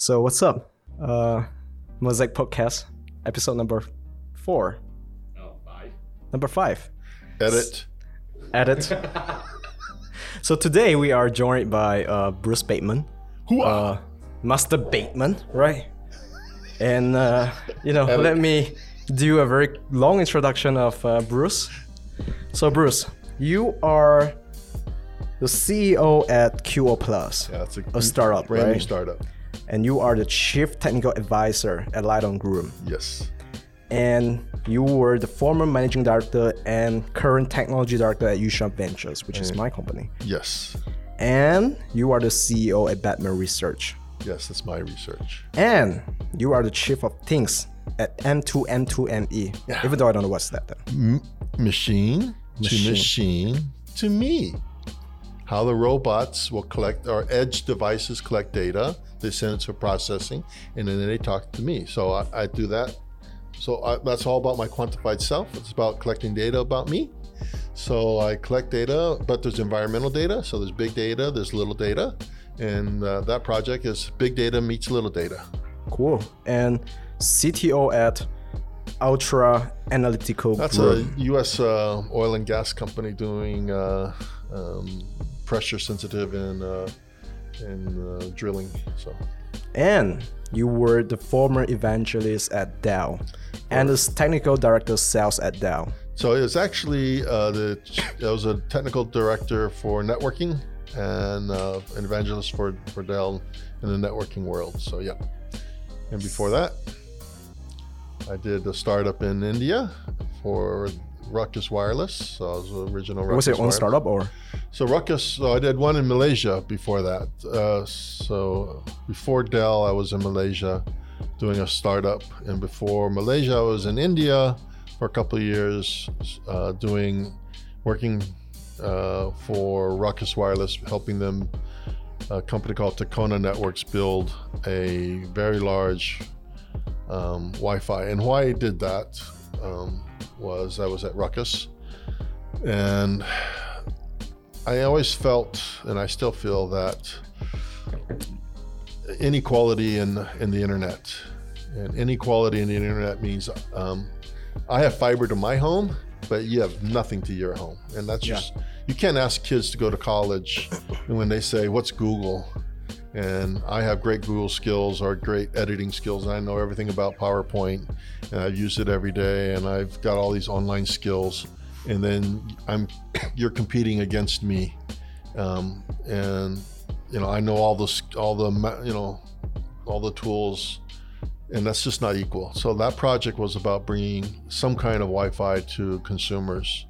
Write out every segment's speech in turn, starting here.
So what's up? Uh, Mosaic Podcast, episode number four. Oh, five. Number five. Edit. Edit. so today we are joined by uh, Bruce Bateman, Who? uh, Master Bateman, right? And uh, you know, let me do a very long introduction of uh, Bruce. So Bruce, you are the CEO at QO Plus, Yeah, it's a, a startup, brand right? new startup. And you are the chief technical advisor at Lite-On Group. Yes. And you were the former managing director and current technology director at Yushan Ventures, which is mm. my company. Yes. And you are the CEO at Bateman Research. Yes, that's my research. And you are the chief of things at M2M2ME. Yeah. Even though I don't know what's that. Then. Machine, Machine. to machine to me. How the robots will collect our edge devices collect data, they send it to processing, and then they talk to me. So I, I do that. So I, that's all about my quantified self. It's about collecting data about me. So I collect data, but there's environmental data. So there's big data, there's little data, and uh, that project is big data meets little data. Cool. And CTO at Ultra Analytical That's Group. a U.S. Uh, oil and gas company doing uh, um, pressure sensitive in uh, and uh, drilling. So And you were the former evangelist at Dell and the technical director of sales at Dell. so it's actually uh, the I was a technical director for networking and uh, an evangelist for for Dell in the networking world. So yeah, and before that, I did a startup in India for. Ruckus Wireless. So I was the original. Was it your own Wireless. startup or? So Ruckus, so I did one in Malaysia before that. Uh, so before Dell, I was in Malaysia doing a startup, and before Malaysia, I was in India for a couple of years uh, doing working uh, for Ruckus Wireless, helping them a company called Tikona Networks build a very large um, Wi-Fi. And why I did that um, was I was at Ruckus, and I always felt, and I still feel that inequality in in the internet, and inequality in the internet means um, I have fiber to my home, but you have nothing to your home, and that's Yeah. just you can't ask kids to go to college, and when they say what's Google, and I have great Google skills or great editing skills, and I know everything about PowerPoint, and I use it every day, and I've got all these online skills, and then I'm you're competing against me, um, and you know I know all the all the you know all the tools, and that's just not equal. So that project was about bringing some kind of Wi-Fi to consumers,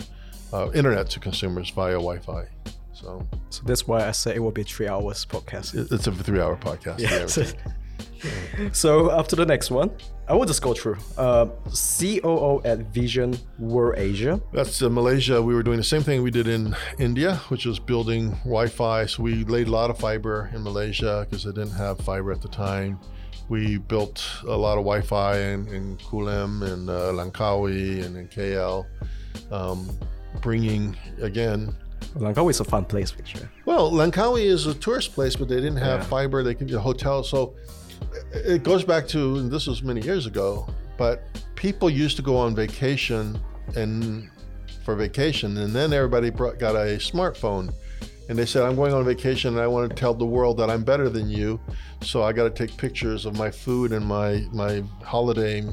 uh, internet to consumers via Wi-Fi. So So that's why I say it will be a three hours podcast. it's a three-hour podcast. Yeah. so after the next one, I will just go through. Uh, COO at Vision World Asia. That's uh, Malaysia. We were doing the same thing we did in India, which was building Wi-Fi. So we laid a lot of fiber in Malaysia because they didn't have fiber at the time. We built a lot of Wi-Fi in, in Kulim and uh, Langkawi and in KL, um, bringing again. Langkawi is a fun place, picture. Well, Langkawi is a tourist place, but they didn't have Yeah. fiber. They could a hotel. So it goes back to this was many years ago, but people used to go on vacation and for vacation, and then everybody brought, got a smartphone, and they said, "I'm going on vacation, and I want to tell the world that I'm better than you, so I got to take pictures of my food and my my holiday."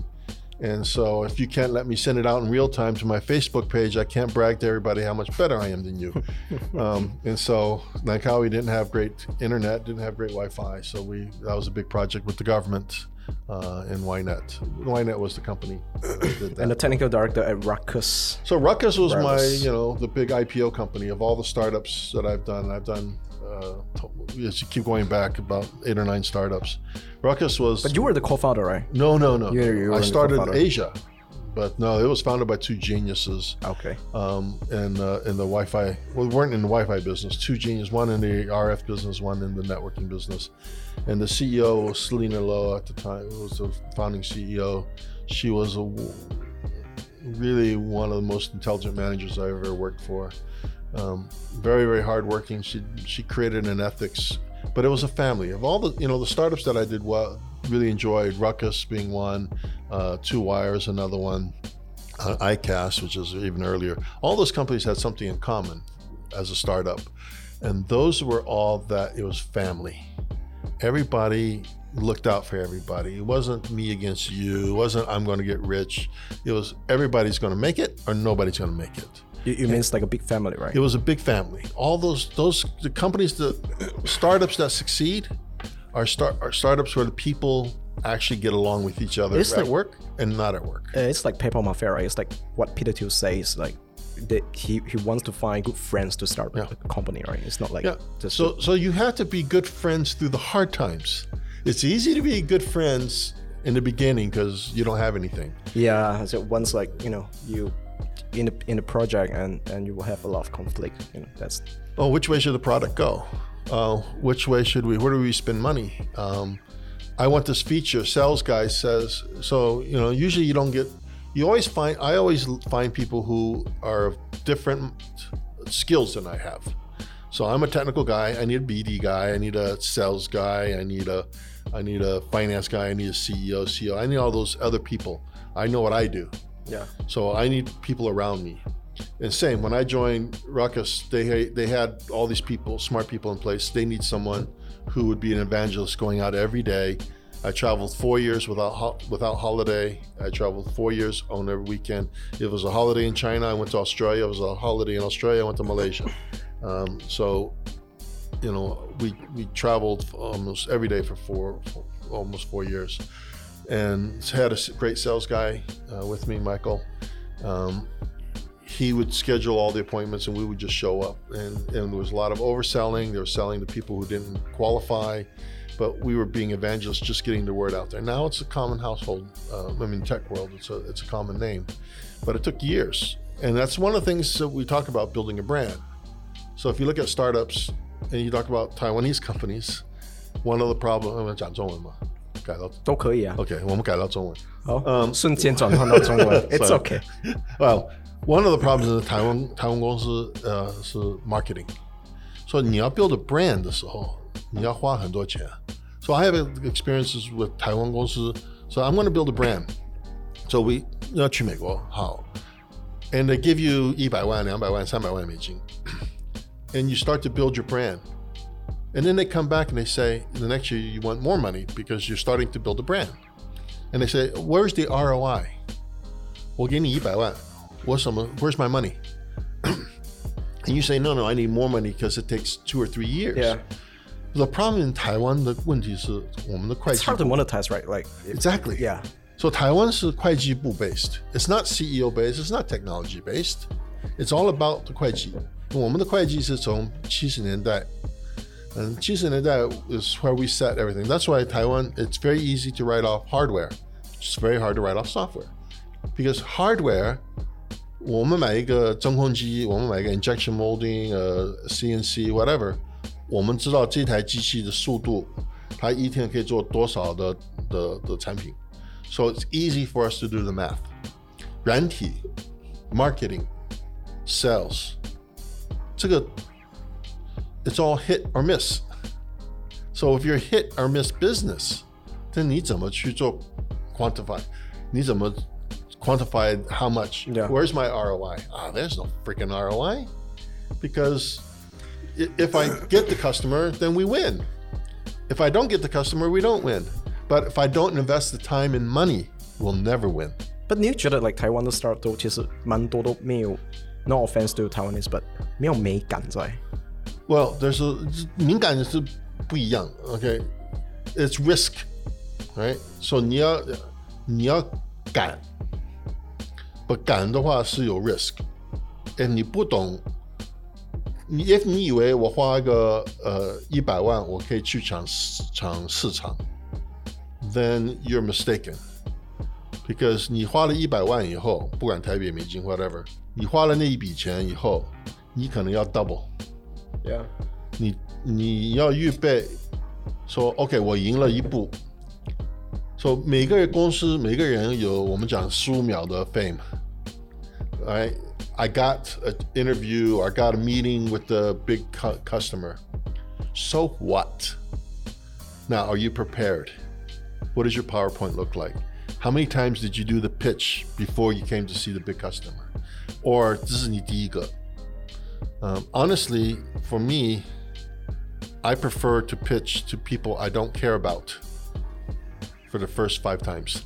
And so, if you can't let me send it out in real time to my Facebook page, I can't brag to everybody how much better I am than you. um, and so, Langkawi didn't have great internet, didn't have great Wi-Fi, so we that was a big project with the government uh, in YNet. YNet was the company that did that. And the technical director at Ruckus. So Ruckus was my, you know, the big IPO company of all the startups that I've done. I've done, uh, you keep going back, about eight or nine startups. Ruckus was. But you were the co-founder, right? no, no, no. You- you I started. Asia, but no, it was founded by two geniuses. Okay. Um, and uh, in the Wi-Fi, well, we weren't in the Wi-Fi business. Two geniuses, one in the RF business, one in the networking business. And the CEO was Selina Lo at the time. Was the founding CEO. She was a really one of the most intelligent managers I ever worked for. Um, very, very hardworking. She she created an ethics but it was a family of all the you know the startups that I did well really enjoyed. Ruckus being one, uh, 2Wire's another one, uh, iCast which is even earlier. All those companies had something in common as a startup, and those were all that it was family. Everybody looked out for everybody. It wasn't me against you. It wasn't I'm going to get rich. It was everybody's going to make it or nobody's going to make it. It, it means like a big family, right? It was a big family. All those those the companies, the startups that succeed, are start are startups where the people actually get along with each other It's at like- work and not at work. It's like Mafia, right? It's like what Peter Thiel says, like that he, he wants to find good friends to start Yeah. a company, right? It's not like Yeah. just So so you have to be good friends through the hard times. It's easy to be good friends in the beginning because you don't have anything. yeah. So once like you know you in the in the project and and you will have a lot of conflict. You know that's Oh, which way should the product go? Uh, which way should we? Where do we spend money? Um, I want this feature. Sales guy says so. You know, usually you don't get. You always find. I always find people who are different skills than I have. So I'm a technical guy. I need a BD guy. I need a sales guy. I need a. I need a finance guy. I need a CEO, CEO. I need all those other people. I know what I do. Yeah. So I need people around me. And same when I joined Ruckus, they they had all these people, smart people in place. They need someone who would be an evangelist going out every day. I traveled four years without ho- without holiday. I traveled four years on every weekend. It was a holiday in China, I went to Australia. It was a holiday in Australia, I went to Malaysia. Um, so, you know, we we traveled almost every day for four, for almost four years, and had a great sales guy uh, with me, Michael. Um, he would schedule all the appointments and we would just show up. And, and there was a lot of overselling. They were selling to people who didn't qualify, but we were being evangelists, just getting the word out there. Now it's a common household, uh, I mean, tech world, it's a, it's a common name, but it took years. And that's one of the things that we talk about building a brand. So if you look at startups and you talk about Taiwanese companies, one of the problems, 改到都可以啊。 OK，我们改到中文。好，嗯瞬间转换到中文，It's Sorry. okay。 Well, one of the problems in 台湾台湾公司呃是 marketing，所以你要 build a brand 的时候，你要花很多钱。So I have experiences with 台湾公司，so I'm going to build a brand. So we 要去美国，好，and they give you 一百万、两百万、三百万美金，and you start to build your brand. And then they come back and they say, the next year you want more money because you're starting to build a brand. And they say, where's the ROI? 我给你一百万，我什么？Where's my money? and you say, no, no, I need more money because it takes two or three years. Yeah. The problem in Taiwan 的问题是我们的会 It's 计 hard to 部 monetize, right? Like if- Exactly. Yeah. So Taiwan 是会计部 based. It's not CEO based. It's not technology based. It's all about the 会计。我们的会计是从七十年代， 嗯，七十年代 is where we set everything. That's why Taiwan it's very easy to write off hardware. It's very hard to write off software because hardware 我们买一个真空机，我们买一个 injection molding，呃，CNC whatever，我们知道这台机器的速度，它一天可以做多少的的的产品，so it's easy for us to do the math。软体、marketing、sales，这个 it's all hit or miss。So if you're hit or miss business，那你怎么去做 quantify？你怎么 quantify how much? Yeah. Where's my ROI? Ah, there's no freaking ROI because i- if I get the customer, then we win. If I don't get the customer, we don't win. But if I don't invest the time and money, we'll never win. But 你觉得 like 台湾的 start 都其实蛮多都没有，no offense to Taiwanese，but 没有美感在。 Well, there's a 敏感是不一样，OK? It's risk, right? So 你要你要敢，不敢的话是有 risk。哎，你不懂，你 if 你以为我花个呃一百万我可以去抢市抢市场，then you're mistaken. Because 你花了一百万以后，不管台币、美金 whatever，你花了那一笔钱以后，你可能要 double。 Yeah. 你你要预备说，OK，我赢了一步。说、so, 每个公司每个人有我们讲十五秒的 fame。Right, I got an interview, I got a meeting with the big cu- customer. So what? Now, are you prepared? What does your PowerPoint look like? How many times did you do the pitch before you came to see the big customer? Or 这是你第一个? Um, honestly, for me, I prefer to pitch to people I don't care about for the first five times.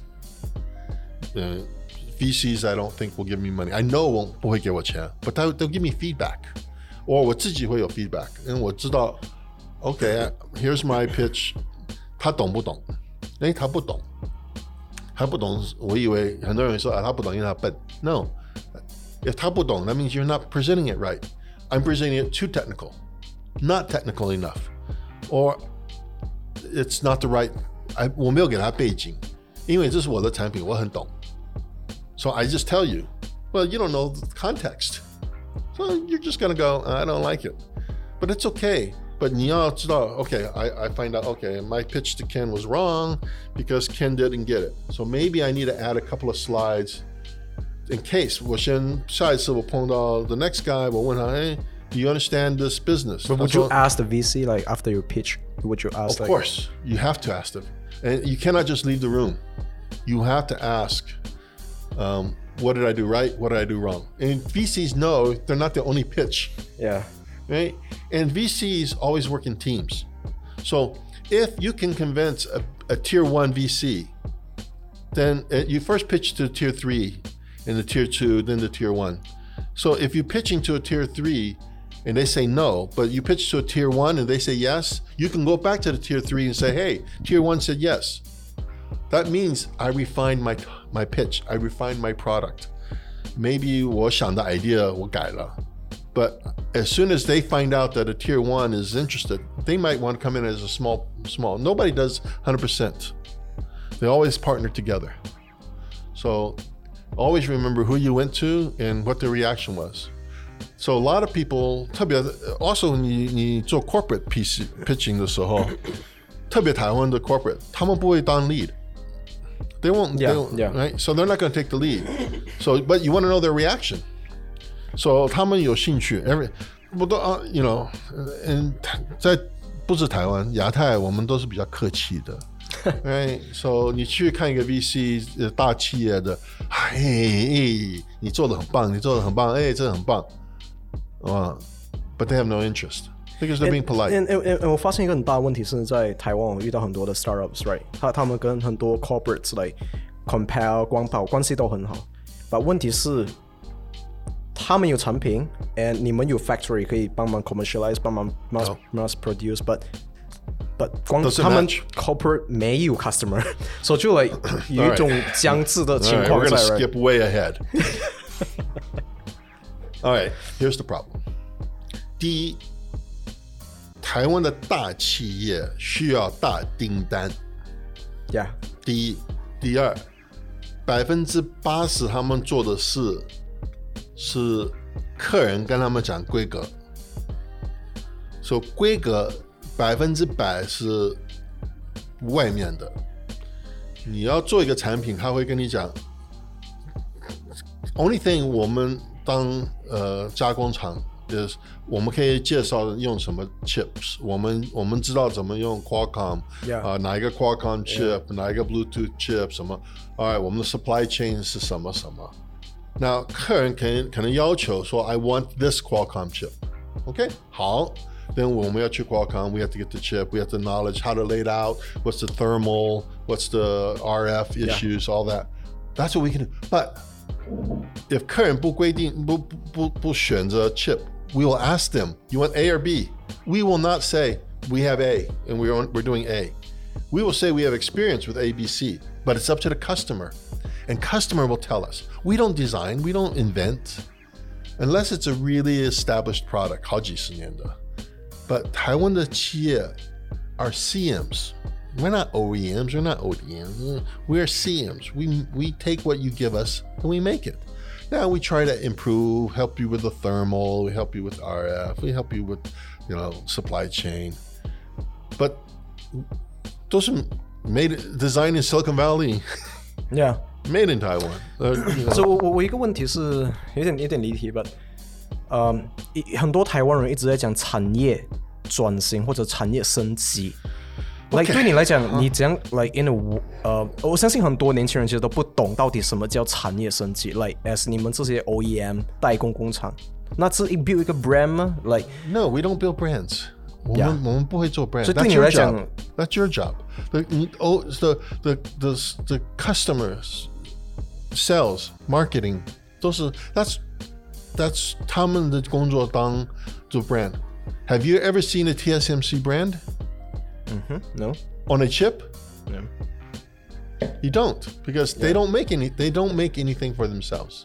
Uh, VCs I don't think will give me money. I know won't 不会给我钱, but they'll, they'll give me feedback. Or 我自己会有 feedback. And 我知道, okay, here's my pitch. 他懂不懂？哎，他不懂，他不懂。我以为很多人说啊，他不懂，因为他笨。No, if 他不懂, that means you're not presenting it right. I'm presenting it too technical, not technical enough, or it's not the right. I 我没有给他背景，因为这是我的产品，我很懂。So I just tell you, well, you don't know the context. So you're just gonna go, I don't like it. But it's okay. But 你要知道, okay, I, I find out, okay, my pitch to Ken was wrong because Ken didn't get it. So maybe I need to add a couple of slides in case 我先下一次我碰到 the next guy, 我问他, hey, do you understand this business? But would you ask the VC like after your pitch? Would you ask? Of like, course, you have to ask them, and you cannot just leave the room. You have to ask, um, what did I do right? What did I do wrong? And VCs know they're not the only pitch. Yeah right? And VCs always work in teams. So if you can convince a, a tier one VC, then uh, you first pitch to tier three, and the tier two, then the tier one. So if you're pitching to a tier three and they say no, but you pitch to a tier one and they say yes, you can go back to the tier three and say, hey, tier one said yes. That means I refined my my pitch, I refined my product. Maybe 我想的 idea 我改了。but as soon as they find out that a tier one is interested, they might want to come in as a small, small. Nobody does 100%. They always partner together. So always remember who you went to and what their reaction was. So a lot of people 特别，also 你你做 corporate VC, pitching 的时候，特别台湾的 corporate，他们不会当 lead。They won't, yeah, they won't, yeah. right? So they're not going to take the lead. So, but you want to know their reaction. So 他们有兴趣，every 不都啊，you know，嗯，在不止台湾，亚太我们都是比较客气的。Right，so 你去看一个 VC 大企业的，嘿，你做的很棒，你做的很棒，哎，这很棒，啊，But they have no interest because they're being polite。嗯嗯嗯，我发现一个很大的问题是在台湾，我遇到很多的 startups，right？他他们跟很多 corporates like compare 光跑关系都很好，但问题是。他们有产品，and 你们有 factory 可以帮忙 commercialize，帮忙 mass、oh. mass produce，but but 光他们 corporate 没有 customer，所以就 like 有一种僵滞的情况在。Right, we're skip way ahead. All right, here's the problem. 第一，台湾的大企业需要大订单。Yeah. 第一，第二，百分之八十他们做的是是客人跟他们讲规格，说规格百分之百是外面的。你要做一个产品，他会跟你讲，only thing 我们当呃加工厂就是我们可以介绍用什么 chips，我们我们知道怎么用 Qualcomm，啊哪一个 Qualcomm chip，哪一个 Bluetooth chip 什么，alright 我们的 supply chain 是什么什么。now, 客人可能可能要求说，I want this Qualcomm chip. OK，好。Then when we have to Qualcomm, we have to get the chip. We have to knowledge how to lay it out. What's the thermal? What's the RF issues? Yeah. All that. That's what we can do. But if 客人不规定不不不选择 chip, we will ask them, you want A or B? We will not say we have A and we're on, we're doing A. We will say we have experience with ABC, but it's up to the customer. And customer will tell us. We don't design, we don't invent, unless it's a really established product, 好几十年的. But 台湾的企业 are CMs. We're not OEMs, we're not ODMs. We're CMs. We, we take what you give us and we make it. Now we try to improve, help you with the thermal, we help you with RF, we help you with, you know, supply chain. But those are made designed in Silicon Valley. Yeah. Made in Taiwan。呃，所以我我我一个问题是有点有点离题吧， 呃，很多台湾人一直在讲产业转型或者产业升级。like 对你来讲，你怎样 like in a 呃，我相信很多年轻人其实都不懂到底什么叫产业升级。like as 你们这些 OEM 代工工厂，那是 build 一个 brand 吗？like No, we don't build brands. 我.们我们不会做 brand. 所以对你来讲 That's your job. The oh the the the the customers, sales, marketing 都是 that's that's 他们的工作当做 brand. Have you ever seen a TSMC brand no on a chip? no You don't because they don't make any they don't make anything for themselves.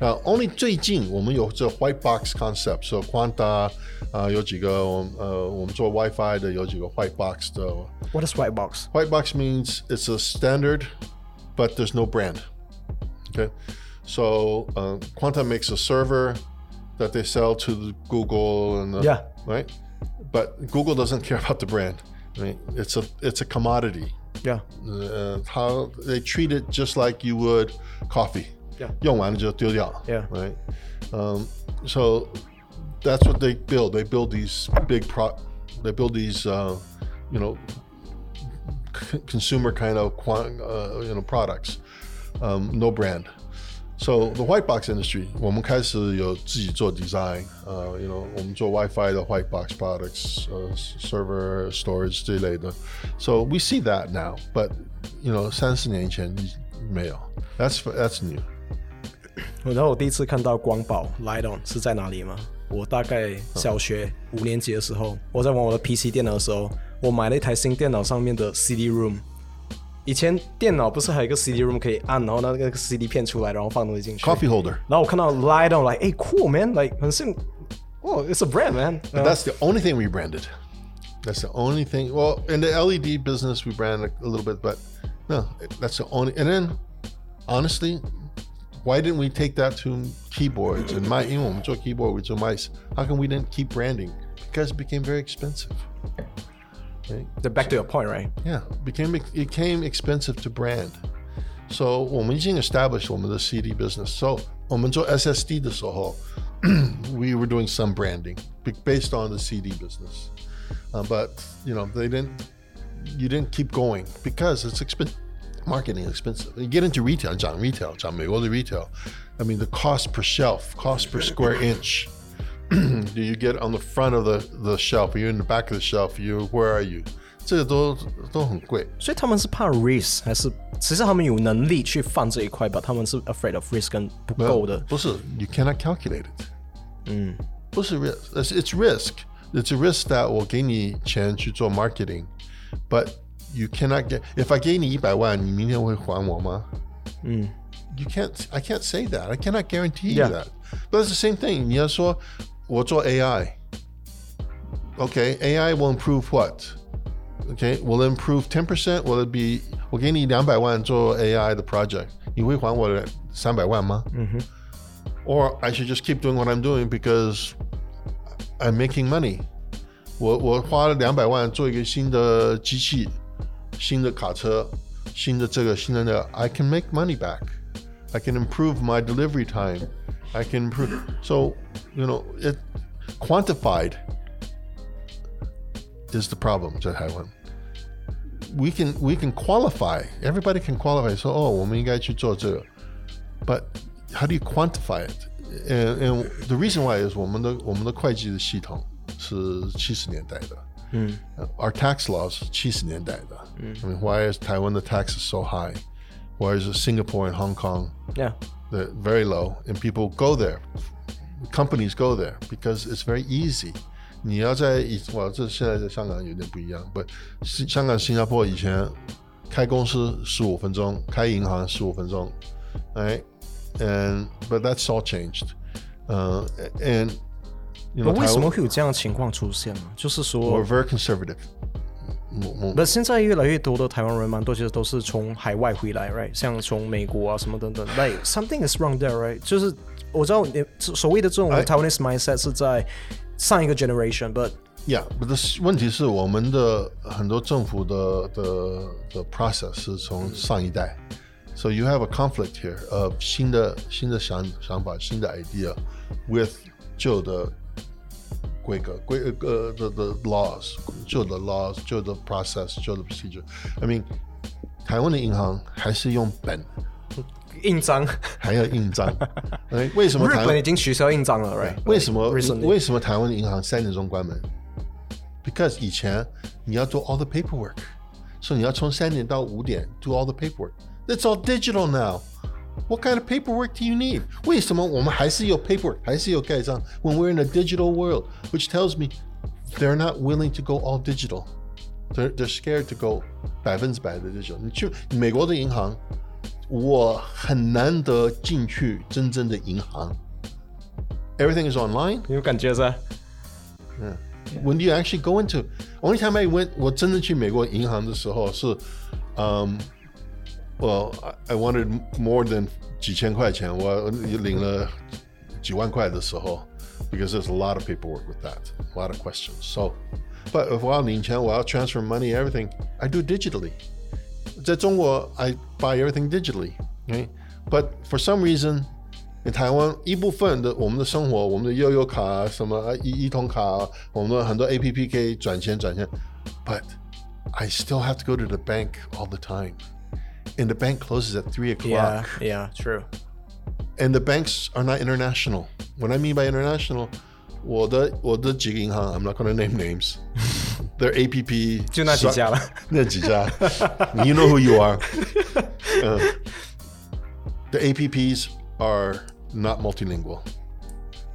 Now only 最近我们有这 white box concept，so Quanta 啊、有几个我们呃我们做 WiFi 的有几个 white box 的 what is white box？ white box means it's a standard, but there's no brand. Okay, so uh, Quanta makes a server that they sell to the Google and the, Yeah. right, but Google doesn't care about the brand. Right? It's a it's a commodity. yeah uh, how they treat it just like you would coffee. Yeah. 用完了就丢掉. Yeah. Right. Um, so that's what they build. They build these big pro. They build these, uh, you know, c- consumer kind of quan- uh, you know products. Um, no brand. So the white box industry，我们开始有自己做 design，呃、uh,，you know，我们做 WiFi 的 white box products，呃、uh,，server storage 这一类的。So we see that now，but you know，三十年前没有。That's that's new。然后我第一次看到光宝 Lite-On 是在哪里吗？我大概小学五年级的时候，我在玩我的 PC 电脑的时候，我买了一台新电脑上面的 CD-ROM。以前电脑不是还有一个 CD-ROM 可以按，然后那个 CD 片出来，然后放东西进去。Coffee holder。然后我看到 Lite-On like，哎，cool man，like 很像，oh it's a brand man。But that's the only thing we branded. That's the only thing. Well, in the LED business, we branded a little bit, but no, that's the only. And then, honestly, why didn't we take that to keyboards and my, You know, we took keyboards and mice. How come we didn't keep branding? Because it became very expensive. Right? The back to your point, right? Yeah, became it became expensive to brand. So 我们已经 established 我们的 CD business. So 我们做 SSD 的时候 we were doing some branding be- based on the CD business. Uh, but you know they didn't. You didn't keep going because it's expensive. Marketing is expensive. You get into retail, 讲 retail, 讲美国的 retail. I mean the cost per shelf, cost per square inch. Do you get on the front of the, the shelf? Are you in the back of the shelf? You where are you? 这个都都很贵。所以他们是怕 risk，还是其实他们有能力去放这一块吧？他们是 afraid of risk 跟不够的。不是，you cannot calculate it。嗯，不是 risk，it's it's risk。It's a risk that 我给你钱去做 marketing，but you cannot get. If I 给你一百万，你明天会还我吗？嗯，you can't. I can't say that. I cannot guarantee you Yeah. that. But it's the same thing. 你要说 我做 AI。Okay, AI will improve what? Okay, will it improve 10%? Will it be 我给你两百万做 AI 的 project，你会还我三百万吗？or I should just keep doing what I'm doing because I'm making money. 我我花了两百万做一个新的机器、新的卡车、新的这个、新的那个，I can make money back. I can improve my delivery time. I can improve. So you know, it quantified is the problem 在台湾。We can we can qualify. Everybody can qualify. So 哦，我们应该去做这个。But how do you quantify it? And, and the reason why is 我们的我们的会计的系统是七十年代的。嗯，Our tax laws 是七十年代的。嗯，I mean, why is 台湾的 taxes so high? Why is Singapore and Hong Kong Yeah， they're very low and people go there? Companies go there because it's very easy. 你要在以哇，这现在在香港有点不一样，不，是香港、新加坡以前开公司十五分钟，开银行十五分钟，right? And but that's all changed. 呃、and you 那 know 为什么台湾会有这样的情况出现呢？就是说 we're，very conservative. 我我那现在越来越多的台湾人蛮多，其实都是从海外回来，right？像从美国啊什么等等，like something is wrong there，right？就是我知道你所谓的这种哎 Taiwanese mindset 是在上一个 generation，but Yeah, but this 问题是我们的很多政府的的的 process 是从上一代，so you have a conflict here of 新的新的想想法、新的 idea with 旧的 规格规呃 the the laws 旧的 laws 旧的 process 旧的 procedure。I mean，台湾的银行还是用本，印章，还要印章。哎，为什么日台本已经取消印章了，right？为什么 Recently 为什么台湾的银行三点钟关门？Because 以前你要做 all the paperwork，所以你要从三点到五点 do all the paperwork。It's all digital now. What kind of paperwork do you need? 为什么我们还是有 paperwork，还是有盖章？When we're in a digital world, which tells me they're not willing to go all digital. They're they're scared to go 百分之百的 digital。你去美国的银行，我很难得进去真正的银行。Everything is online. 你有感觉是吧？ When do you actually go into? Only time I went，我真的去美国银行的时候是，嗯、 well, I I wanted more than 几千块钱，我领了几万块的时候，because there's a lot of paperwork with that, a lot of questions. So, but if 我要领钱，我要 transfer money, everything, I do digitally. 在中国，I buy everything digitally. Okay? But for some reason, 在台湾一部分的我们的生活，我们的悠游卡、什么啊一一通卡，我们的很多 A P P 可以转钱转钱，But I still have to go to the bank all the time, and the bank closes at three Yeah, o'clock, yeah, true. and the banks are not international. What I mean by international, 我的我的几个银行，I'm not going to name names. Their A P P 就那几家了。那几家，You know who you are. Uh, the APPs are not multilingual.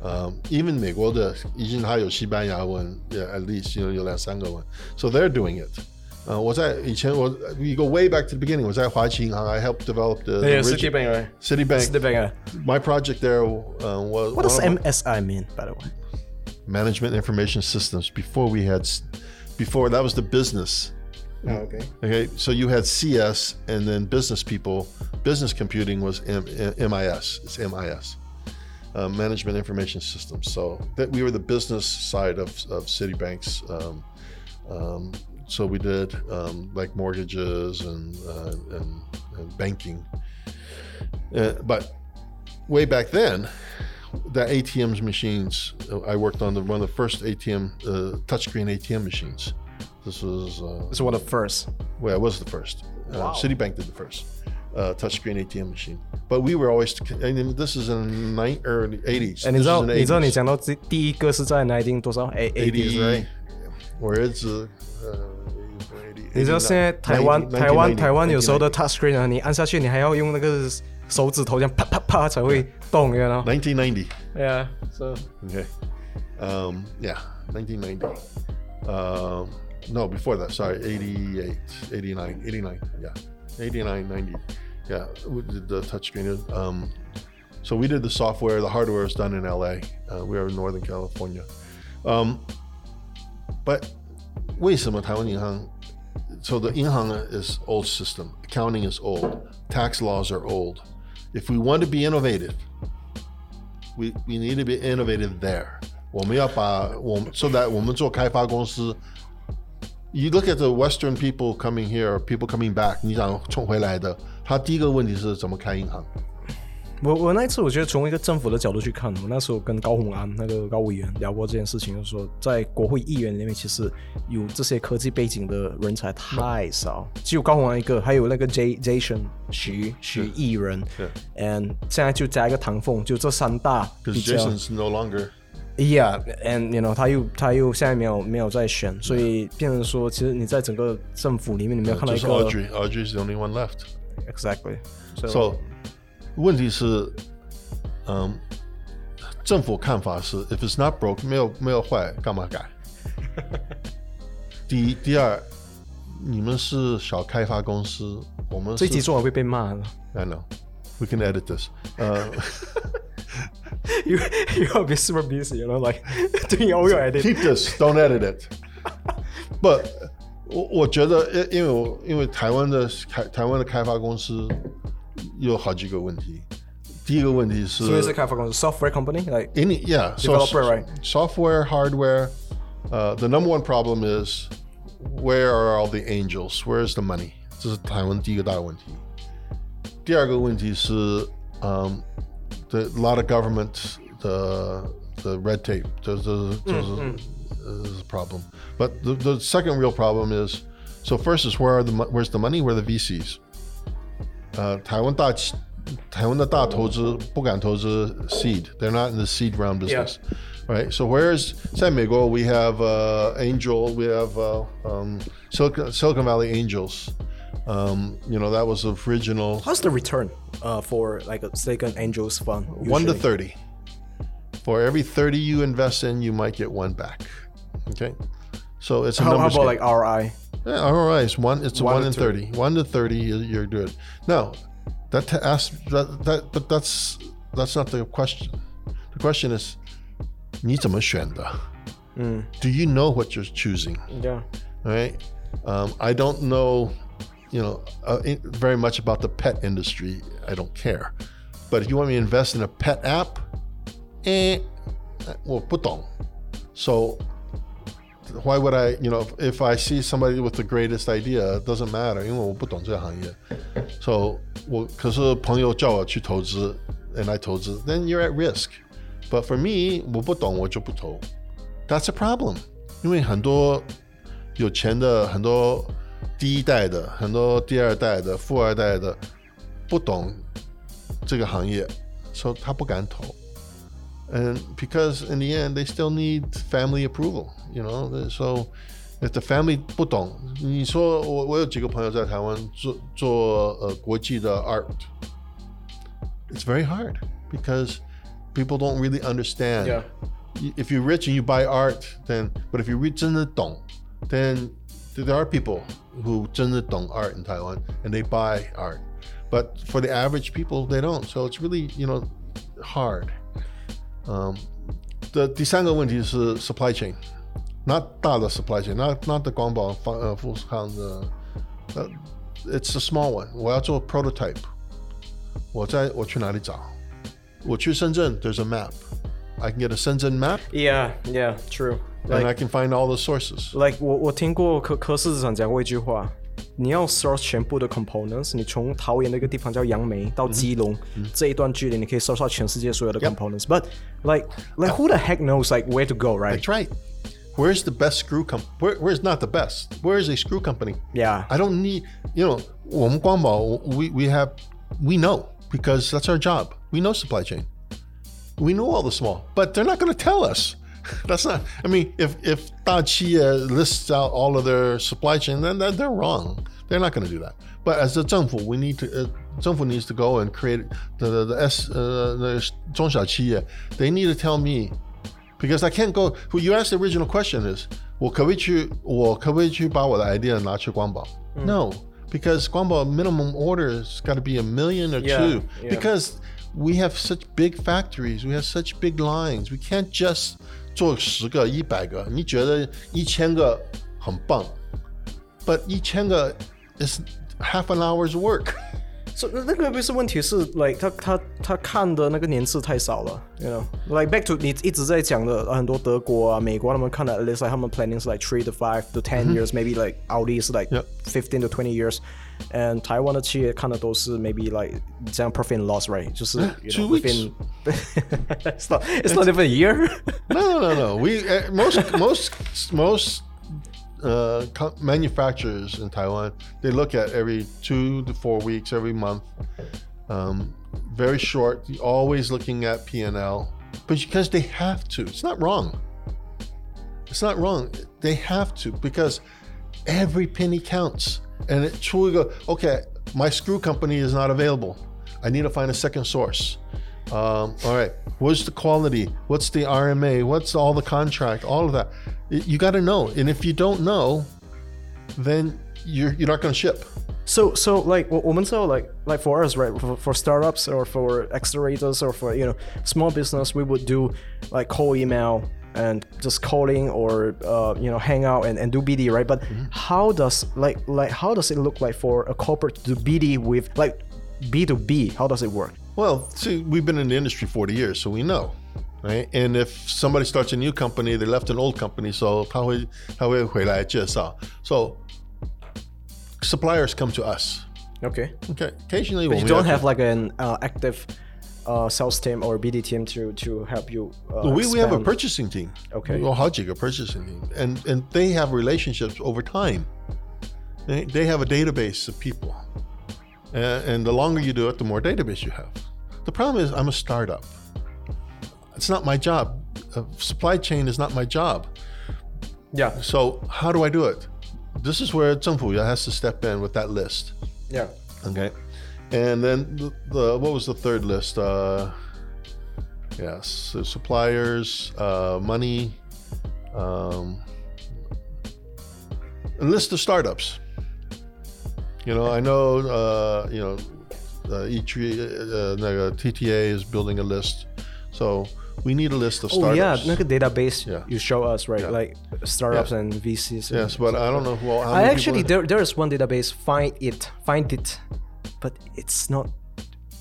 Um, even 美国的已经还有西班牙文，yeah, at least 有有两三个文，so they're doing it. 呃，我在以前我 we go way back to the beginning. 我在华旗银行，I helped develop the, the Yeah, origi- Citibank, right? Citibank. Citibank. My project there uh, was What does one of my- MSI mean, by the way? management information systems. Before we had, s- before that was the business. okay. Okay, so you had CS and then business people. Business computing was M- M- MIS. It's MIS, uh, Management Information Systems. So that we were the business side of, of Citibank's. Um, um, so we did um, like mortgages and, uh, and, and banking. Uh, but way back then, the ATMs machines, uh, I worked on the, one of the first ATM, uh, touchscreen ATM machines. This was. Uh, this was one of the first. Well, it was the first. Uh, wow. Citibank did the first uh, touchscreen ATM machine. But we were always, I mean, this is in ni- early 80s. And 你知道，你知道你讲到第一个是在 nineteen right? 我儿子呃。你知道现在台湾台湾台湾有时候的 touch screen 啊，你按下去，你还要用那个手指头这样啪啪啪才会动，然后。Nineteen ninety. Yeah. So. Okay. Um. Yeah. Nineteen ninety. Um. No, before that. Sorry. 88, 89, 89. Yeah. 89, 90. Yeah. Did the touch screen. Um. So we did the software. The hardware is done in LA. Uh, we are in Northern California. Um. but 为什么台湾银行 so the 银行 is old system accounting is old tax laws are old if we want to be innovative we we need to be innovative there 我们要把我们 so that 我们做开发公司 you look at the western people coming here people coming back 你想冲回来的他第一个问题是怎么开银行 我我那一次我觉得从一个政府的角度去看，我那时候跟高鸿安那个高委员聊过这件事情，就是说在国会议员里面，其实有这些科技背景的人才太少，只有高鸿安一个，还有那个 J Jason 徐徐艺人是，and 现在就加一个唐凤，就这三大比 because 较 Jason's no longer Yeah，and you know 他又他又现在没有没有在选，所以变成说，其实你在整个政府里面，你没有看到就是一个 Audrey Audrey's the only one left exactly。So，问题是，嗯，政府看法是，if it's not broke，没有没有坏，干嘛改？第一，第二，你们是小开发公司，我们是这一集做完会被骂了。I know。We can edit this. 呃、you you will be super busy, you know, like doing all your edit. keep this, don't edit it. But 我我觉得，因因为我因为台湾的开台湾的开发公司有好几个问题。第一个问题是，所以是开发公司 software company like any yeah so Developer, right? software hardware uh, the number one problem is where are all the angels where's the money 这是台湾第一个大问题第二个问题是 um, the a lot of government the the red tape. Those, those, those is a problem. But the, the second real problem is, so first is where are the mo- where's the money? Where are the VCs? 呃，台湾大台湾的大投资不敢投资 seed. They're not in the seed round business. Right. So whereas 在美国 we have uh, Angel, we have uh, um, Silicon, Silicon Valley Angels. Um, you know that was the original How's the return uh, for like a Silicon Angels fund? one to usually? thirty. For every thirty you invest in, you might get one back. Okay. So it's a How, how numbers about game. like RI? Yeah, all right. It's one. It's a One one, to in thirty. One to thirty, you- you're good. Now, that to ask that that but that's that's not the question. The question is, 你怎么选的? Do you know what you're choosing? Yeah. Right. Um, I don't know, you know, uh, in- very much about the pet industry. I don't care. But if you want me to invest in a pet app, eh, 我不懂. So why would I, you know, if, if I see somebody with the greatest idea, it doesn't matter, 因为我不懂这个行业. So 我可是朋友叫我去投资 and I 投资 then you're at risk. But for me, 我不懂我就不投. That's a problem. 因为很多有钱的，很多第一代的，很多第二代的，富二代的不懂这个行业，所以他不敢投。 And because in the end, they still need family approval, you know. So if the family 不懂，你说我我有几个朋友在台湾做做呃国际的 art, it's very hard because people don't really understand. Yeah. If you're rich and you buy art, then but if you're rich 真的懂, then there are people who 真的懂 art in Taiwan and they buy art. But for the average people, they don't. So it's really, you know, hard. Um, the 第三个问题是 supply chain, not 大的 supply chain, not not the 光宝方呃富士康的，呃 it's a small one. 我要做 prototype. 我在我去哪里找？我去深圳，there's a map. I can get a Shenzhen map Yeah, yeah, true. and Like, I can find all the sources. like 我我听过柯柯市长讲过一句话， 你要 source 全部的 components，你从桃园的一个地方叫杨梅到基隆、这一段距离，你可以 source 到全世界所有的 components。But like like who the heck knows like where to go, right? That's right. Where's the best screw company? Where, where's not the best? Where is a screw company? Yeah. I don't need, you know, 我们光宝, we, we have, we know because that's our job. We know supply chain. We know all the small, but they're not going to tell us. That's not. I mean, if if Tachia uh, lists out all of their supply chain, then that, they're wrong. They're not going to do that. But as a Zhengfu, we need to. Uh, Zhengfu needs to go and create the the, the S uh, the Zhongxiaqia. They need to tell me because I can't go. You asked the original question is, will buy idea and Guangbao? Mm. No, because Guangbao minimum order has got to be a million or yeah, two yeah. because we have such big factories, we have such big lines. We can't just 做十个、一百个。你觉得一千个很棒，but 一千个 is half an hour's work. So 那那个不是问题是 like 他他他看的那个年次太少了，you know like back to 你一直在讲的呃很多德国啊、美国他们看的 at least like 他们 planning 是 like three to five to ten years maybe like Audi 是 like fifteen to twenty years。and 台湾的企业看的都是 maybe like 这样 profit and loss right 就是 you know, two weeks. within it's not it's not even a year No, no, no. We uh, most most most uh, co- manufacturers in Taiwan they look at every two to four weeks, every month. Um, very short. Always looking at P and L, but because they have to. It's not wrong. It's not wrong. They have to because every penny counts. And it truly go, okay, my screw company is not available. I need to find a second source. Um, all right, what's the quality? What's the RMA? What's all the contract? All of that. Y- You got to know. And if you don't know, then you're, you're not going to ship. So so like 我我们知道 like like for us right for, for startups or for accelerators or for you know small business we would do like cold email and just calling or uh, you know hang out and, and do BD, right? But mm-hmm. how does like like how does it look like for a corporate to do BD with like B2B? How does it work? Well, see, we've been in the industry 40 years, so we know. Right? And if somebody starts a new company, they left an old company, so So suppliers come to us. Okay. Okay. Occasionally, but you don't have, have like an uh, active uh, sales team or BD team to to help you? Uh, we, we have a purchasing team. Okay. Well, how a purchasing team, and and they have relationships over time. They, they have a database of people, and, and the longer you do it, the more database you have. The problem is, I'm a startup. It's not my job. Uh, supply chain is not my job. Yeah, So how do I do it? This is where 政府 has to step in with that list. yeah. Okay. And then the, the what was the third list? Uh, yes, so suppliers, uh, money, um, a list of startups. You know, I know, uh, you know, uh, each uh, uh, TTA is building a list, so we need a list of startups. Oh yeah, 那个 database Yeah. you show us right, Yeah. like startups Yeah. and VCs. Yes, but I don't know who. How I actually there there is one database find it find it, but it's not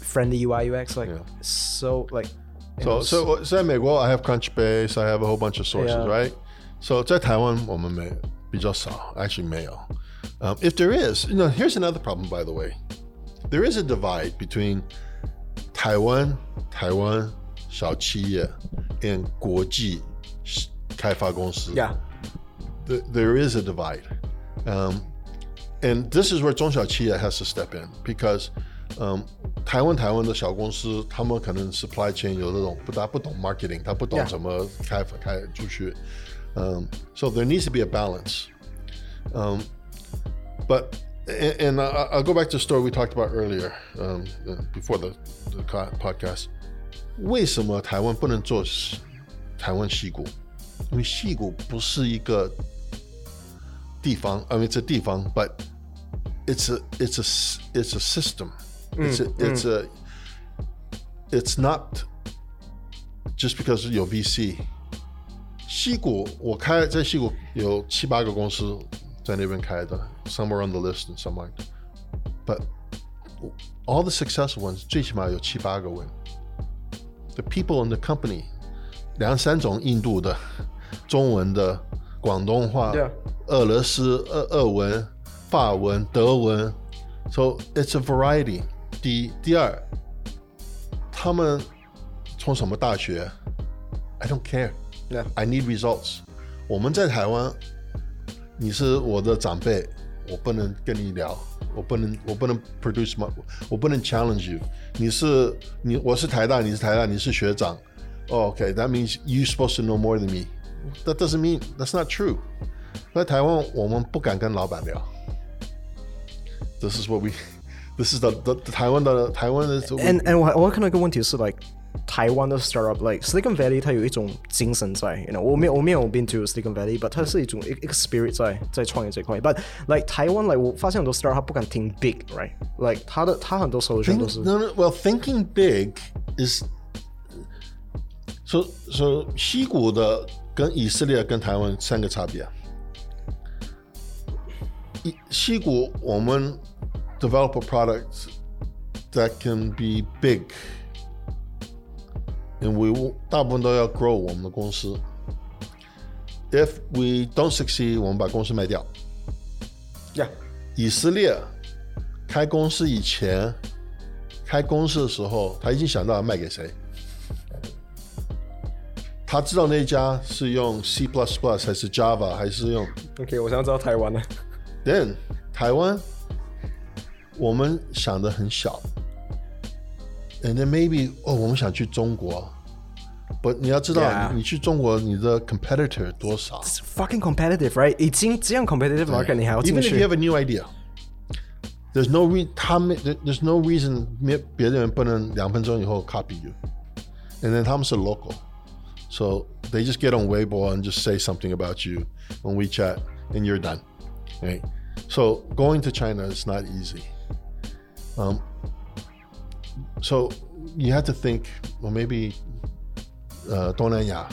friendly UI UX like Yeah. so like. you So, know, so, so 在美国, I have Crunchbase, I have a whole bunch of sources, Yeah. right? So 在台湾我们没比较少, actually 没有. Um, if there is, you know, here's another problem, by the way. There is a divide between Taiwan, Taiwan 小企业 and 国际开发公司. yeah, Th- there is a divide. Um, and this is where 中小企业 has to step in because um, 台湾台湾的小公司，他们可能 supply chain 有那种不大不懂 marketing，他不懂 Yeah. 怎么开开出去。Um, so there needs to be a balance. Um, but and, and I, I'll go back to the story we talked about earlier um, before the, the co- podcast. 为什么台湾不能做台湾戏骨？因为戏骨不是一个地方，I mean it's a 地方，but it's a it's a s- it's a system. It's a, it's a it's not just because 有 VC。戏谷我开在戏谷有七八个公司在那边开的，somewhere on the list and some like that. But all the successful ones 最起码有七八个 win。The people in the company 两三种印度的、中文的、广东话、 Yeah. 俄罗斯、俄俄文、 法文、德文，so it's a variety。第一，第二，他们从什么大学？I don't care。 yeah, I need results。我们在台湾，你是我的长辈，我不能跟你聊，我不能，我不能 produce my，我不能 challenge you。你是你，我是台大，你是台大，你是学长。Oh, okay, that means you're supposed to know more than me. That doesn't mean that's not true. 在台湾，我们不敢跟老板聊。 This is what we. This is the the 台湾的台湾的。 and and 我我看到一个问题是 like 台湾的 startup like Silicon Valley 它有一种精神在，you know 我没有我没有 been to Silicon Valley，but 它是一种一一个 spirit 在在创业这块，but like 台湾 like 我发现很多 startup 它不敢听 big，right？like 它的它很多 solution 都是 No, no, well, thinking big is so so 西谷的跟以色列跟台湾三个差别啊。 以西谷我们 develop a product that can be big, and we will- 大部分都要 grow 我们的公司。If we don't succeed，我们把公司卖掉。yeah 以色列开公司以前，开公司的时候，他已经想到要卖给谁。他知道那家是用 C++ Plus 还是 Java 还是用 OK，我想要知道台湾的 Then 台湾，我们想的很小，and then maybe 哦，我们想去中国，but 你要知道 Yeah. 你去中国，你的 competitor 多少 It's fucking competitive，right？已经这样 competitive market，你还要进 Even if 去 you have a new idea, there's no re 他们 there- there's no reason 别别人不能两分钟以后 copy you, and then 他们是 local, so they just get on Weibo and just say something about you on WeChat, and you're done, right? So going to China is not easy. Um, so you have to think, well, maybe 呃东南亚，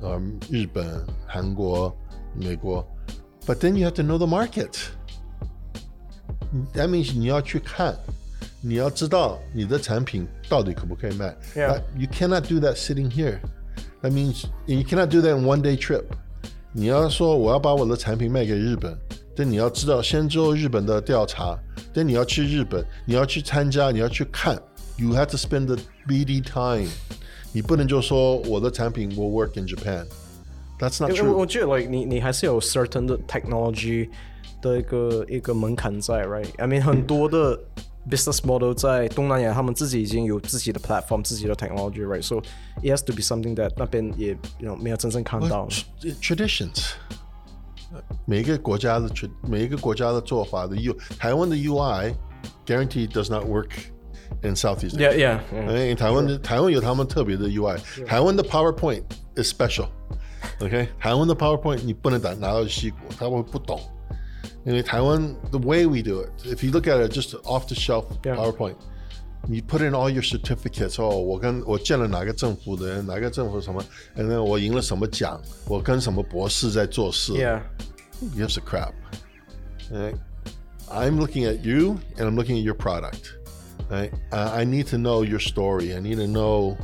呃日本、韩国、美国，but then you have to know the market. That means 你要去看，你要知道你的产品到底可不可以卖。 Yeah. But you cannot do that sitting here. That means you cannot do that in one day trip. 你要说我要把我的产品卖给日本， 但你要知道先做日本的调查，但你要去日本，你要去参加，你要去看 You have to spend the BD time. 你不能就说我的产品 will work in Japan. That's not 因为我 true. 我觉得，like 你你还是有 certain 的 technology 的一个一个门槛在，right？I mean 很多的 business model 在东南亚，他们自己已经有自己的 platform、自己的 technology，right？So it has to be something that 那边也 you know 没有真正看到。 Traditions. 每一个国家的 tra- 每一个国家的做法的 U 台湾的 UI guarantee does not work in Southeast Asia. Yeah, yeah. yeah. 哎，台湾的台湾有他们特别的 UI，台湾的 PowerPoint is special。OK，台湾的 PowerPoint 你不能打拿到西国，他会不懂。因为台湾 the way we do it, if you look at it just off the shelf Yeah. PowerPoint, you put in all your certificates. 哦，我跟我见了哪个政府的人，哪个政府什么，然后我赢了什么奖，我跟什么博士在做事。 Yeah. Who gives a crap? Right? I'm looking at you and I'm looking at your product. Right? I, I need to know your story. I need to know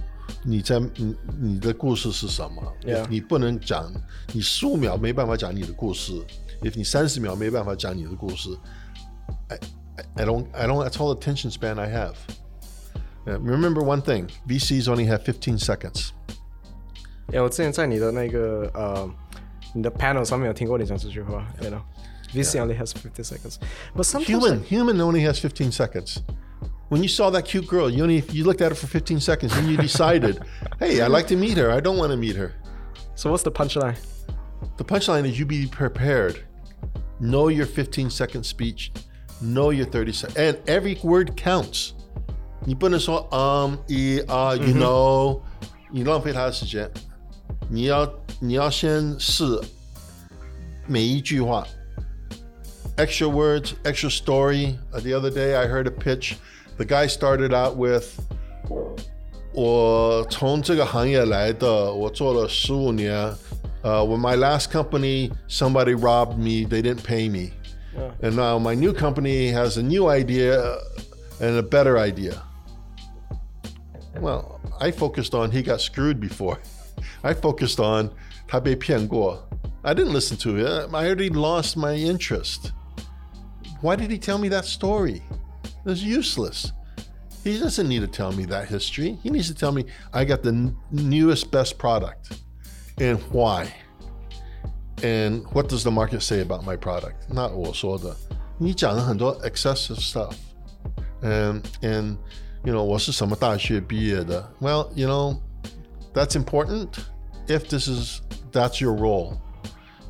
你在你你的故事是什么 Yeah. If 你不能讲，你十五秒没办法讲你的故事。If 你三十秒没办法讲你的故事，I, I I don't I don't that's all the attention span I have. Uh, remember one thing: VCs only have 15 seconds. 哎，我之前在你的那个呃，你的 panel 上面有听过你讲这句话，you know。VC only has 50 seconds, but sometimes Human, human only has 15 seconds. When you saw that cute girl, you only you looked at her for 15 seconds and you decided, hey, I'd like to meet her. I don't want to meet her. So what's the punchline? The punchline is you be prepared. Know your 15 second speech. Know your 30 second. And every word counts. 你不能说 um, 一 uh, you know, 你浪费他的时间。你要你要先试每一句话。Extra words, extra story. Uh, the other day I heard a pitch. The guy started out with 我从这个行业来的，我做了十五年。Uh, when my last company, somebody robbed me. They didn't pay me. And now my new company has a new idea and a better idea. Well, I focused on he got screwed before. I focused on 他被骗过. I didn't listen to it. I already lost my interest. Why did he tell me that story? It was useless. He doesn't need to tell me that history. He needs to tell me I got the n- newest, best product and why. And what does the market say about my product? Not 我说的。你讲了很多 excessive stuff. And and you know 我是什么大学毕业的? Well, you know that's important if this is that's your role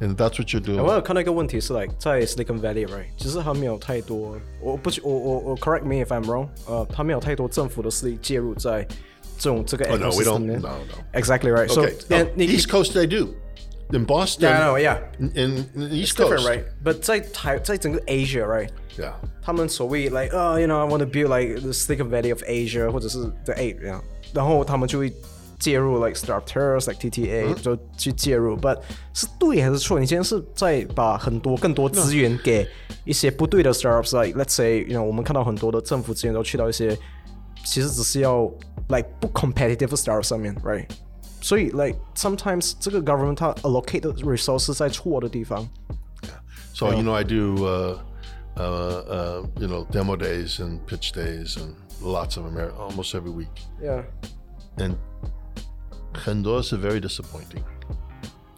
and that's what you're doing. 我有看到一个问题是，like 在 Silicon Valley，right，其实它没有太多，我不我我我 correct me if I'm wrong，呃，它没有太多政府的势力介入在这种这个 Oh, no, we don't- ecosystem 里面 no, no. Exactly right. So Okay. and no, 你 East Coast they do. In Boston, Yeah, I know, yeah. In, in the it's East different, Coast, right? But 在台在整个 Asia，right？ Yeah. 他们所谓 like 呃、y o u know I want to build like the Silicon Valley of Asia 或者是 the eight，然后然后他们就会介入 like startups like TTA、就去介入，but 是对还是错？你今天是在把很多更多资源给一些不对的 startups，like let's say you know 我们看到很多的政府资源都去到一些其实只是要 like 不 competitive 的 startup 上面，right？ 所以 like sometimes 这个 government 它 allocate 的 resources 在错的地方。 So you know, I do uh, uh, uh, you know demo days and pitch days and lots of them er- almost every week, Yeah. and Honduras are very disappointing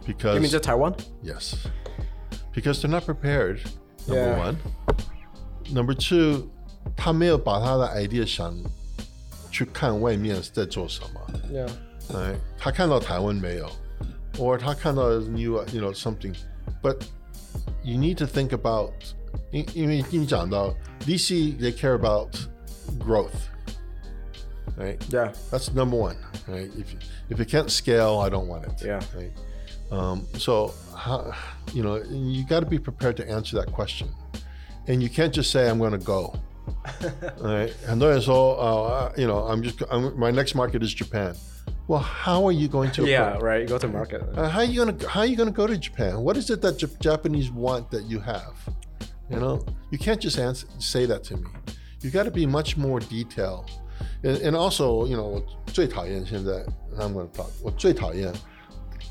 because You mean 在台湾？ yes, because they're not prepared. Number Yeah. one, number two, 他没有把他的 idea 想去看外面在做什么。 Yeah. 哎，他看到台湾没有，or 他看到 new you know something, but you need to think about 因因为你讲到 VC they care about growth, right? Yeah. That's number one, right? If if it can't scale, I don't want it. Yeah. Right. Um, so how, you know you got to be prepared to answer that question, and you can't just say I'm going to go. All right. 很多人说 uh, you know I'm just I'm, my next market is Japan. Well, how are you going to? Yeah, approach- right. You go to market. Uh, how are you gonna How are you gonna go to Japan? What is it that Jap- Japanese want that you have? You know, you can't just answer, say that to me. You got to be much more detailed. And, and also, you know, 我最讨厌现在 I'm going to talk. 我最讨厌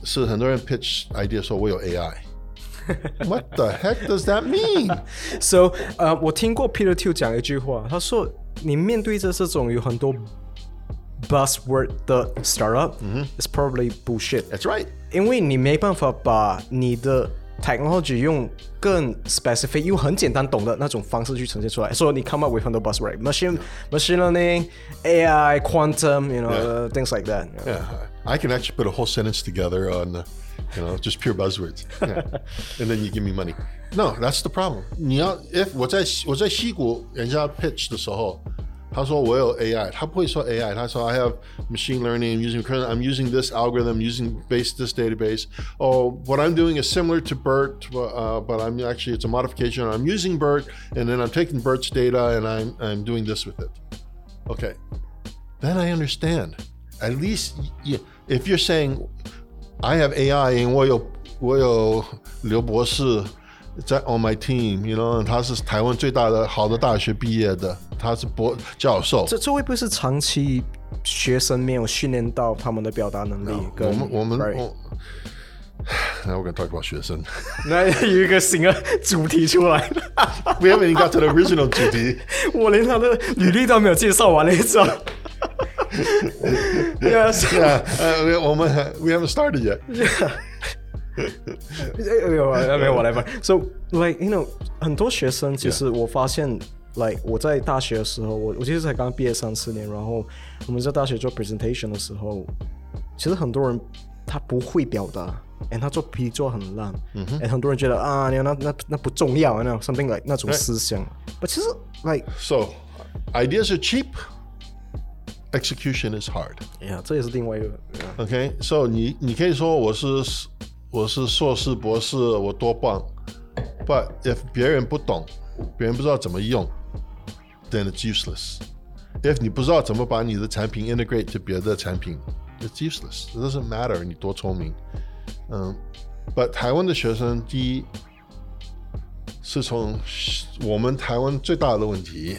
是很多人 pitch idea 说我有 AI. What the heck does that mean? So，呃，我听过 Peter Thiel 讲一句话，他说 你面对着这种有很多 buzzword 的 startup，is probably bullshit。 That's right. 因为你没办法把你的 technology 用更 specific 又很简单懂的那种方式去呈现出来。所以你 come up with 很多 buzzword machine machine learning, AI, quantum, you know, uh, things like that. Yeah, I can actually put a whole sentence together on, uh, you know, just pure buzzwords, yeah. and then you give me money. No, that's the problem. 你要 if 我在我在西谷人家 pitch 的时候， 他说我有 AI，他不会说 AI，他说 I have machine learning, I'm using current, I'm using this algorithm, using base this database. Oh, what I'm doing is similar to BERT, uh, but I'm actually it's a modification. I'm using BERT, and then I'm taking BERT's data and I'm I'm doing this with it. Okay, then I understand. At least you, if you're saying I have AI and 我有我有刘博士 在 on my team，you know，他是台湾最大的好的大学毕业的，他是博教授。这这会不会是长期学生没有训练到他们的表达能力跟？我们我们我，Now we're gonna talk about 学生。那有一个新的主题出来了，We haven't even got to the original 主题。我连他的履历都没有介绍完，你知道？Yes. Yeah，呃，我们 we haven't started yet。没有啊，没有 whatever。So like you know，很多学生其实我发现，like 我在大学的时候，我我其实才刚毕业三四年，然后我们在大学做 presentation 的时候，其实很多人他不会表达。and 他做 P 做很烂，嗯哼，很多人觉得啊，你那那那不重要，那种 something like 那种思想。But 其实 like So ideas are cheap, execution is hard. 呀，这也是另外一个。 OK，so 你你可以说我是 我是硕士博士，我多棒，but if 别人不懂，别人不知道怎么用，then it's useless. If 你不知道怎么把你的产品 integrate to 别的产品，it's useless. It doesn't matter 你多聪明，嗯，but 台湾的学生第一是从我们台湾最大的问题，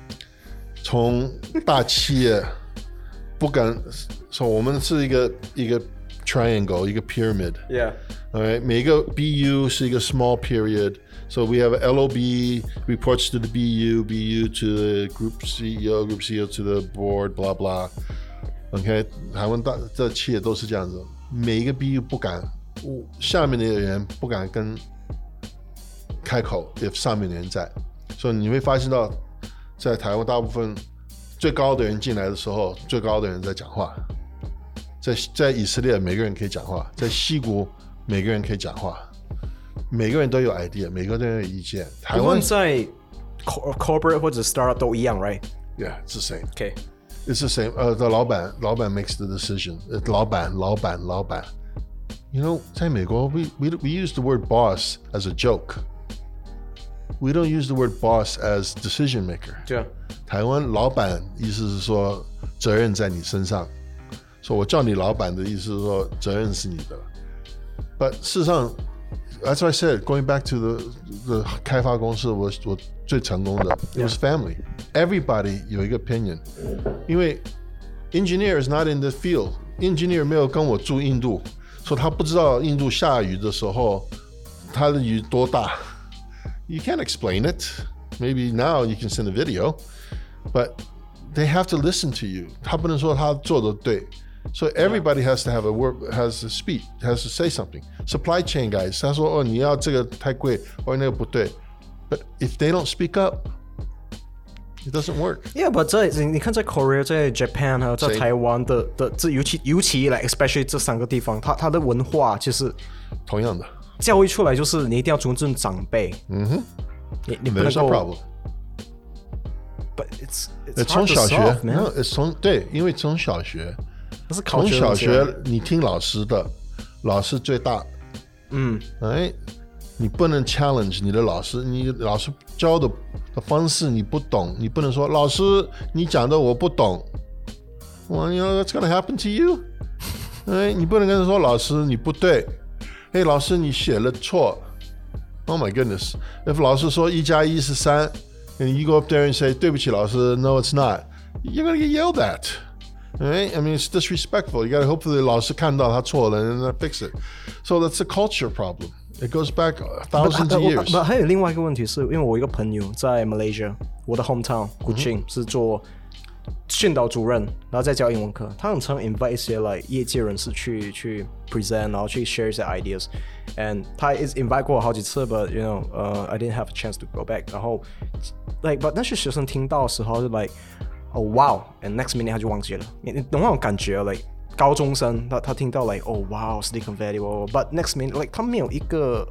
从大企业。不敢说我们是一个一个 triangle，一个 pyramid。 Yeah. All right，每个 BU 是一个 small period。So we have LOB reports to the BU, BU to the group CEO, group CEO to the board, blah blah. OK，台湾大这企业都是这样子，每一个 BU 不敢，下面的人不敢跟开口，if 上面的人在，所以你会发现到，在台湾大部分最高的人进来的时候，最高的人在讲话。 在在以色列，每个人可以讲话；在西国，每个人可以讲话。每个人都有 idea，每个人都有意见。台无湾论在 cor- corporate 或者 startup 都一样，right？ ，yeah，it's the same。 OK， It's the same. 呃，的老板，老板 makes the decision. 呃，老板，老板，老板。You know，在美国，we we we use the word boss as a joke. We don't use the word boss as decision maker. 对啊。台湾老板意思是说责任在你身上， 说我叫你老板的意思是说责任是你的。But 事实上，as I said, going back to the the 开发公司，我我最成功的 it was family. Everybody 有一个 opinion，因为 engineer is not in the field. Engineer 没有跟我住印度，说他不知道印度下雨的时候，它的雨多大。You can't explain it. Maybe now you can send a video, but they have to listen to you. 他不能说他做的对。 So everybody has to have a word, has to speak, has to say something. Supply chain guys, 他说哦你要这个太贵，或那个不对。But if they don't speak up, it doesn't work. Yeah, but 在你你看，在 Korea、在 Japan 还有在谁台湾的的这尤其尤其来 especially 这三个地方，它它的文化其实同样的教育出来就是你一定要尊重长辈。嗯哼，你你不能，There's no 够 problem. But it's it's 呃从 hard to 小学 solve, man. ，no，从对，因为从小学， 那是考从小学你听老师的，老师最大。嗯，哎，你不能 challenge 你的老师，你老师教的的方式你不懂，你不能说老师你讲的我不懂。Well, you know that's gonna happen to you. 哎，你不能跟他说老师你不对，哎，老师你写了错。Oh my goodness! If 老师说一加一是三，and you go up there and say 对不起老师，No it's not, you're gonna get yelled at. Right? I mean, it's disrespectful. You got to hopefully 老师看到他错了 and then fix it. So that's a culture problem. It goes back thousands of 不 years. 不，还有另外一个问题是，因为我一个朋友在 Malaysia， 我的 hometown Kuching、是做训导主任，然后再教英文课。他很常 invite 一些 like 业界人士去去 present，然后去 share 一些 ideas。And 他 is invite 过我好几次，but you know，呃、i didn't have a chance to go back。然后 like but 那些学生听到的时候就 like oh wow，and next minute 他就忘记了。你你懂那种感觉？like 高中生他他听到 like oh wow Silicon Valley，but next minute like 他没有一个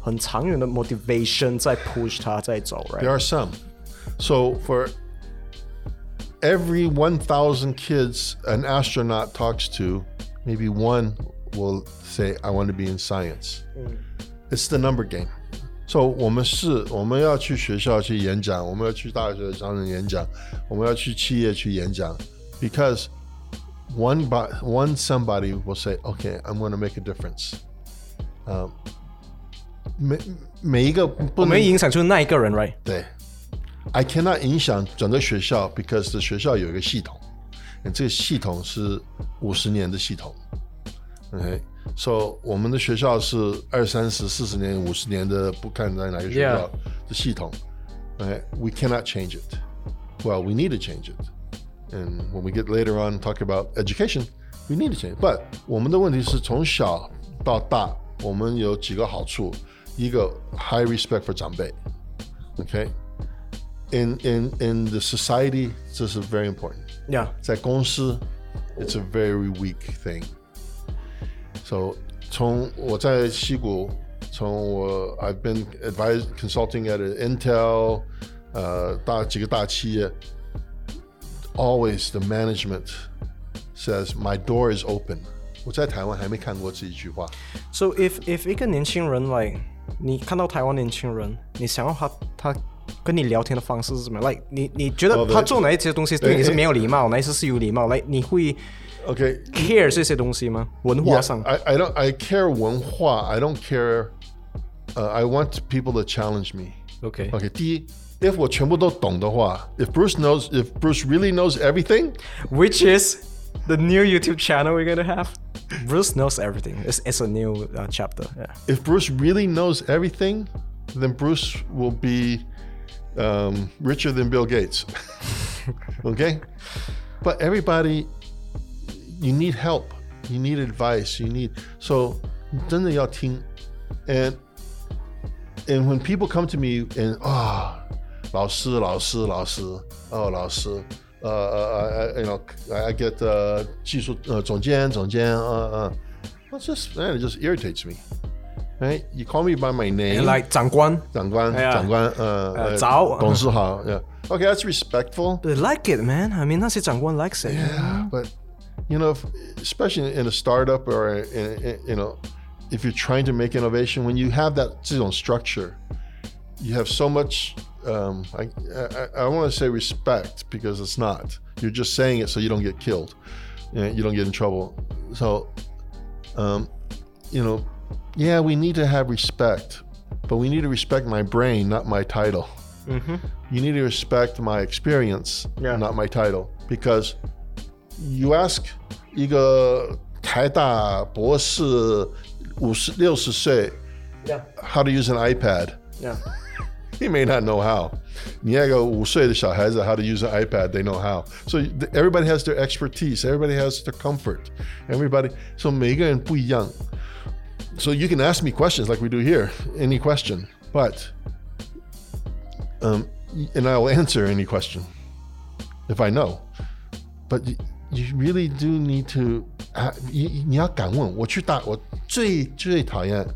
很长远的 motivation 在 push 他在走，right？ There are some. So for every 1,000 kids an astronaut talks to, maybe one will say, I want to be in science. It's the number game. So 我们是我们要去学校去演讲，我们要去大学上人演讲，我们要去企业去演讲，because one by one somebody will say, okay, I'm going to make a difference. Um, 每每一个不能影响就是那一个人，right？对，I cannot 影响整个学校，because 这学校有一个系统，这个系统是五十年的系统。OK，so、我们的学校是二三十、四十年、五十年的，不看在哪个学校的系统。OK，we、cannot change it. Well, we need to change it. And when we get later on talk about education, we need to change. But 我们的问题是从小到大，我们有几个好处。一个 high respect for 长辈，OK。In in in the society, 这是 very important. Yeah，在公司，it's a very weak thing. So 从我在西谷，从我 I've been advised consulting at Intel，呃，大几个大企业，always the management says my door is open. 我在台湾还没看过这一句话。 So if if 一个年轻人 like 你看到台湾年轻人，你想要他他跟你聊天的方式是怎么样？like 你你觉得哦对他做哪一些东西对你是没有礼貌，哪一些是有礼貌？来，你会 OK， care 这些东西吗？文化 Yeah, 上 I, I don't I care 文化 I don't care uh, I want people to challenge me ，OK OK 第一 if 我全部都懂的话 if Bruce knows if Bruce really knows everything Which is the new YouTube channel we're gonna have. Bruce knows everything. It's, it's a new uh, chapter. Yeah. if Bruce really knows everything then Bruce will be um, richer than Bill Gates okay but everybody you need help you need advice you need so 真的要听 and and when people come to me and ah 老师老师老师哦老师呃呃 I, I you know I, I get 呃技术呃总监总监呃呃 it's just man it just irritates me right you call me by my name And like 长官长官 Yeah. 长官呃呃早董事好 yeah okay that's respectful they like it, man. I mean, 那些长官 likes it. but you know, if, especially in a startup or in, in, you know, if you're trying to make innovation, when you have that 这种 structure, you have so much. Um, I, I, I want to say respect because it's not. You're just saying it so you don't get killed, you, know, you don't get in trouble. So, um, you know, yeah, we need to have respect, but we need to respect my brain, not my title. You need to respect my experience, Yeah. not my title, because you ask 一个台大博士五十六十岁 Yeah. how to use an iPad. Yeah. He may not know how. 你那个五岁的小孩子 how to use an iPad, they know how. So th- everybody has their expertise. Everybody has their comfort. Everybody. So 每个人不一样. So you can ask me questions like we do here, any question, but um, and I will answer any question if I know. But you, you really do need to. 啊，你你要敢问。我去大，我最最讨厌。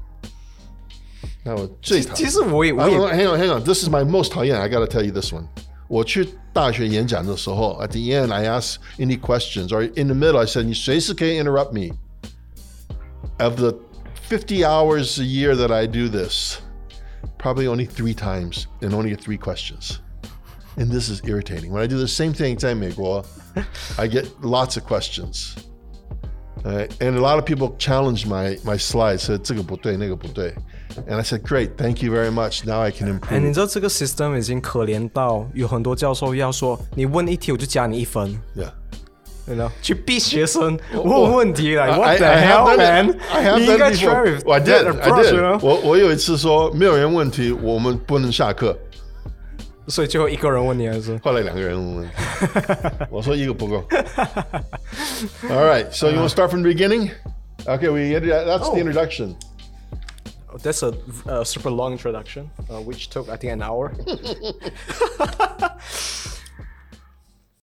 那我最讨其实我也我也 hang on, hang on. This is my most 讨厌. I gotta tell you this one. 我去大学演讲的时候，at the end I ask any questions, or in the middle I said 你随时可以 interrupt me. Of the 50 hours a year that I do this, probably only three times and only get three questions. And this is irritating. When I do the same thing 在美国, I get lots of questions. Uh, and a lot of people challenged my my slides, said 这个不对，那个不对. And I said, great, thank you very much. Now I can 哎，你 improve. 知道这个 system 已经可怜到有很多教授要说，你问一题我就加你一分， Yeah. 对了，去逼学生问问题来 I- ，What the I have hell, done man？ it. I have 你应 done 该 it try before. with I that did. I approach, you did. know？我我有一次说没有人问题，我们不能下课。 所以最后一个人问你还是？后来两个人问，我说一个不够。All right, so you want to start from the beginning? Okay, we that's the introduction. That's a, a super long introduction, uh, which took I think an hour.